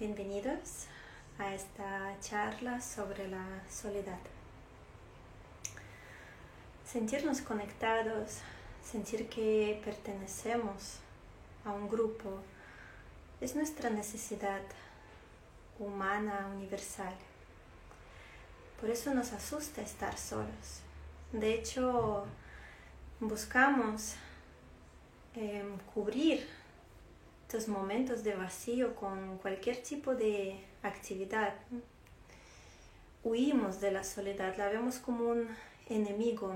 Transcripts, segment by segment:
Bienvenidos a esta charla sobre la soledad. Sentirnos conectados, sentir que pertenecemos a un grupo, es nuestra necesidad humana universal. Por eso nos asusta estar solos. De hecho, buscamos em, cubrir estos momentos de vacío con cualquier tipo de actividad. Huimos de la soledad, la vemos como un enemigo,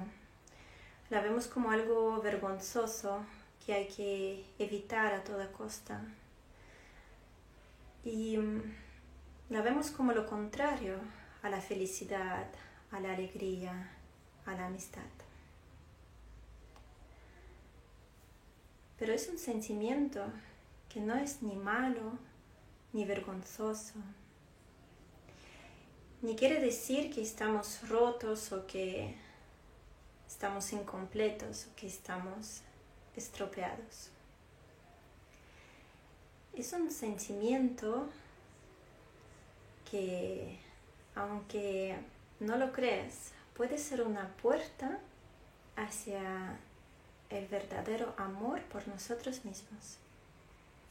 la vemos como algo vergonzoso que hay que evitar a toda costa. Y mm, la vemos como lo contrario a la felicidad, a la alegría, a la amistad. Pero es un sentimiento que no es ni malo ni vergonzoso, ni quiere decir que estamos rotos o que estamos incompletos o que estamos estropeados. Es un sentimiento que, aunque no lo creas, puede ser una puerta hacia el verdadero amor por nosotros mismos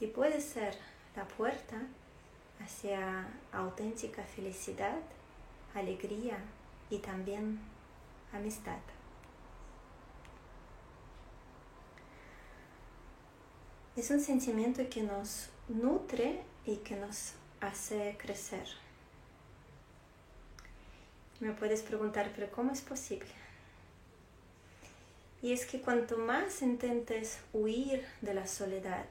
y puede ser la puerta hacia auténtica felicidad, alegría y también amistad. Es un sentimiento que nos nutre y que nos hace crecer. Me puedes preguntar, pero ¿cómo es posible? Y es que cuanto más intentes huir de la soledad,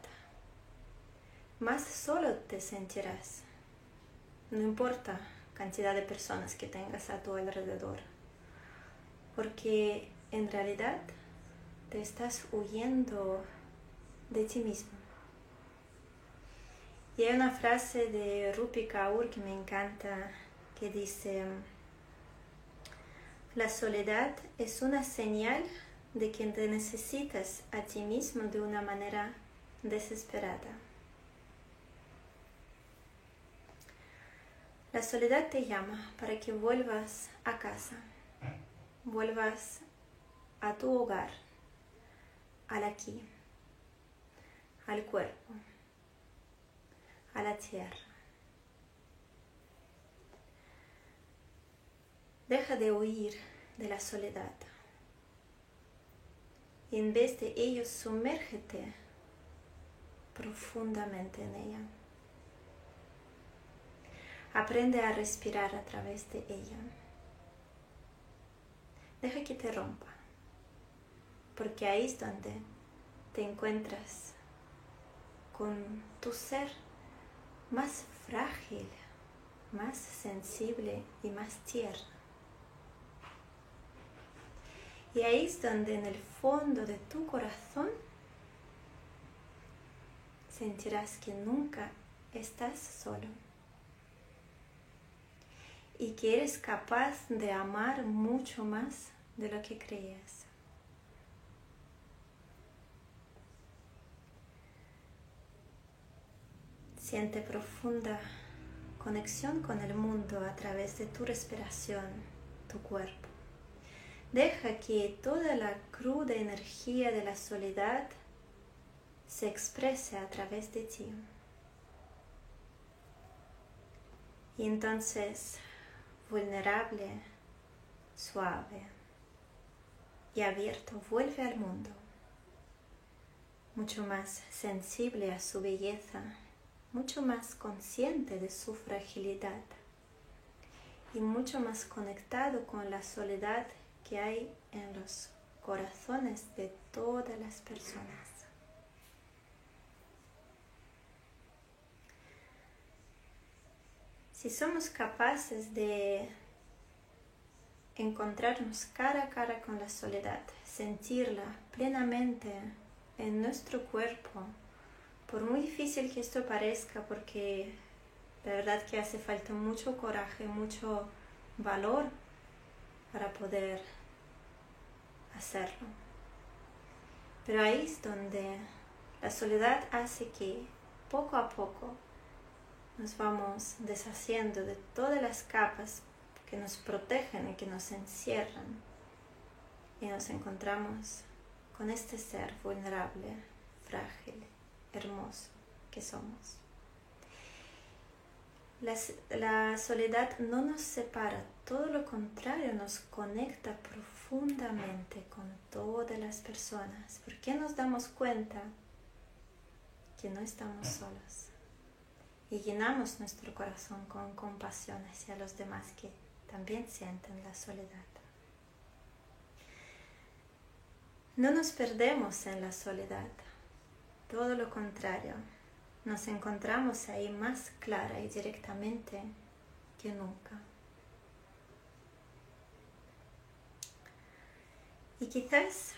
más solo te sentirás. No importa cantidad de personas que tengas a tu alrededor, porque en realidad te estás huyendo de ti mismo. Y hay una frase de Rupi Kaur que me encanta que dice, la soledad es una señal de que te necesitas a ti mismo de una manera desesperada. La soledad te llama para que vuelvas a casa, vuelvas a tu hogar, al aquí, al cuerpo, a la tierra. Deja de huir de la soledad y en vez de ello sumérgete profundamente en ella. Aprende a respirar a través de ella. Deja que te rompa, porque ahí es donde te encuentras con tu ser más frágil, más sensible y más tierno. Y ahí es donde en el fondo de tu corazón sentirás que nunca estás solo y que eres capaz de amar mucho más de lo que creías. Siente profunda conexión con el mundo a través de tu respiración, tu cuerpo. Deja que toda la cruda energía de la soledad se exprese a través de ti. Y entonces vulnerable, suave y abierto vuelve al mundo, mucho más sensible a su belleza, mucho más consciente de su fragilidad y mucho más conectado con la soledad que hay en los corazones de todas las personas. Si somos capaces de encontrarnos cara a cara con la soledad, sentirla plenamente en nuestro cuerpo, por muy difícil que esto parezca, porque la verdad que hace falta mucho coraje, mucho valor para poder hacerlo. Pero ahí es donde la soledad hace que poco a poco nos vamos deshaciendo de todas las capas que nos protegen y que nos encierran. Y nos encontramos con este ser vulnerable, frágil, hermoso que somos. La, soledad no nos separa, todo lo contrario, nos conecta profundamente con todas las personas, porque nos damos cuenta que no estamos solos y llenamos nuestro corazón con compasión hacia los demás que también sienten la soledad. No nos perdemos en la soledad, todo lo contrario, nos encontramos ahí más clara y directamente que nunca. Y quizás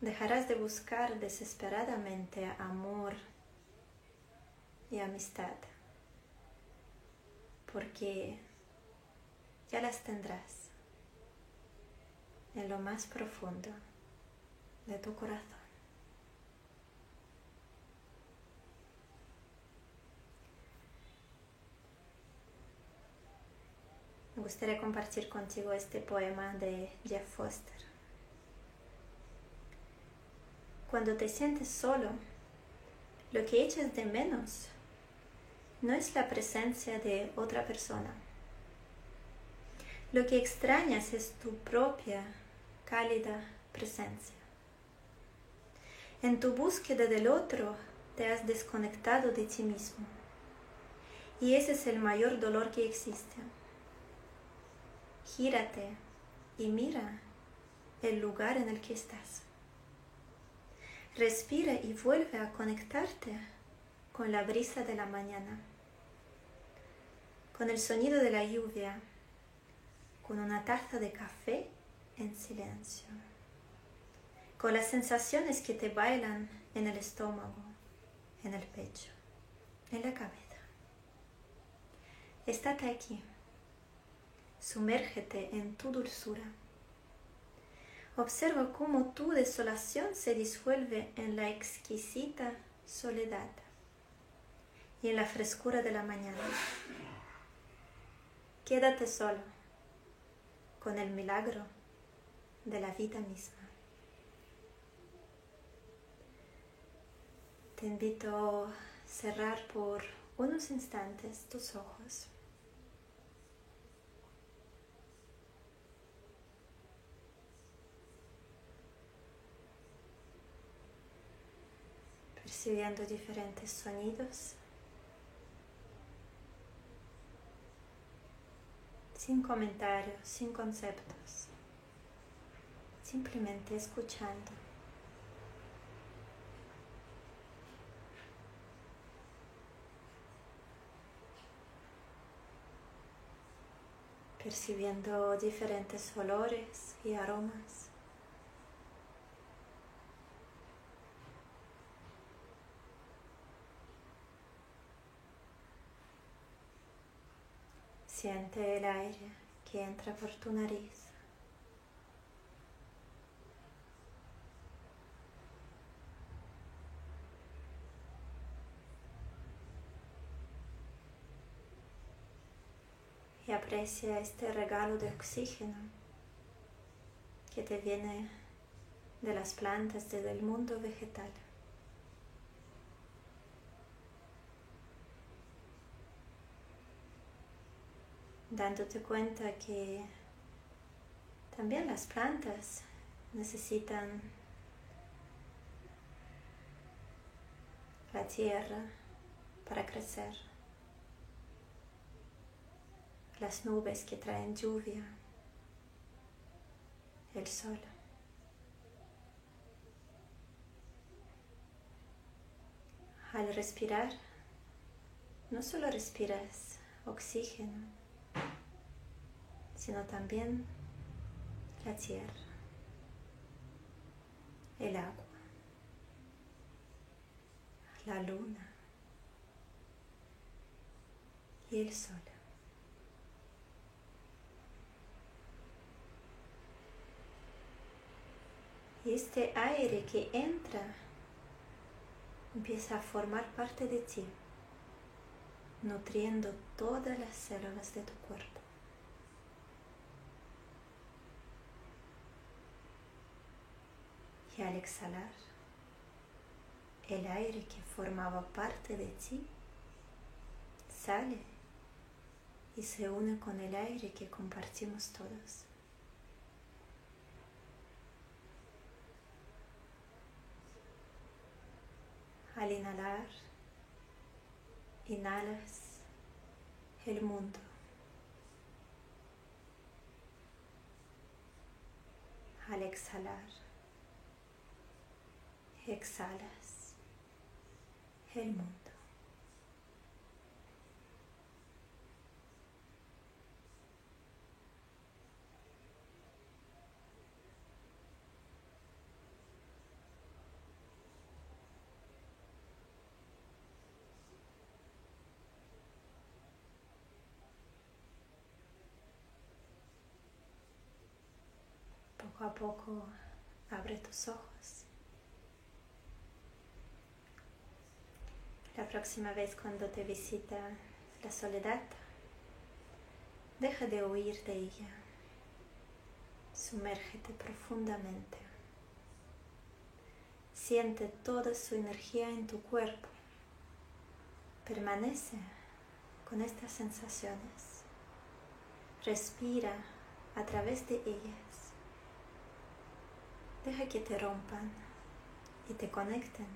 dejarás de buscar desesperadamente amor y amistad, porque ya las tendrás en lo más profundo de tu corazón. Me gustaría compartir contigo este poema de Jeff Foster. Cuando te sientes solo, lo que echas de menos no es la presencia de otra persona. Lo que extrañas es tu propia cálida presencia. En tu búsqueda del otro te has desconectado de ti mismo. Y ese es el mayor dolor que existe gírate y mira el lugar en el que estás. Respira y vuelve a conectarte con la brisa de la mañana, con el sonido de la lluvia, con una taza de café en silencio, con las sensaciones que te bailan en el estómago, en el pecho, en la cabeza. Estate aquí Sumérgete en tu dulzura. Observa cómo tu desolación se disuelve en la exquisita soledad y en la frescura de la mañana. Quédate solo con el milagro de la vida misma. Te invito a cerrar por unos instantes tus ojos. percibiendo diferentes sonidos, sin comentarios, sin conceptos, simplemente escuchando. percibiendo diferentes olores y aromas. Siente el aire que entra por tu nariz. Y aprecia este regalo de oxígeno que te viene de las plantas, del mundo vegetal. Dándote cuenta que también las plantas necesitan la tierra para crecer, las nubes que traen lluvia, el sol. Al respirar, no solo respiras oxígeno, sino también la tierra, el agua, la luna y el sol. Y este aire que entra empieza a formar parte de ti nutriendo todas las células de tu cuerpo. Y al exhalar, el aire que formaba parte de ti sale y se une con el aire que compartimos todos. Al inhalar, inhalas el mundo. Al exhalar, exhalas el mundo. Poco a poco abre tus ojos. La próxima vez cuando te visita la soledad, deja de huir de ella. Sumérgete profundamente. Siente toda su energía en tu cuerpo. Permanece con estas sensaciones. Respira a través de ellas. Deja que te rompan y te conecten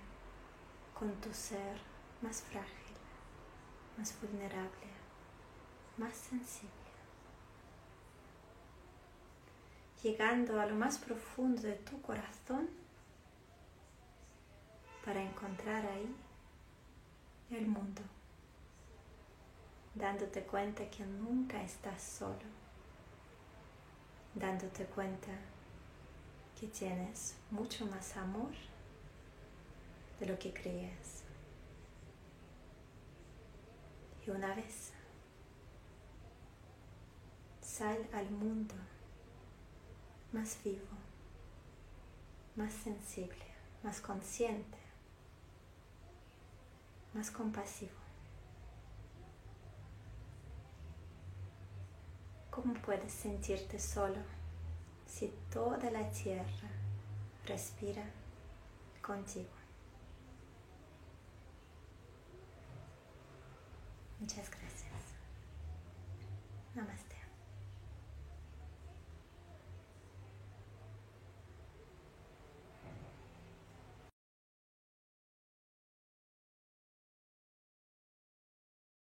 con tu ser más frágil, más vulnerable, más sensible. Llegando a lo más profundo de tu corazón para encontrar ahí el mundo, dándote cuenta que nunca estás solo, dándote cuenta que tienes mucho más amor de lo que crees. Y una vez sal al mundo más vivo, más sensible, más consciente, más compasivo. ¿Cómo puedes sentirte solo? si toda la tierra respira contigo. Muchas gracias. Namaste.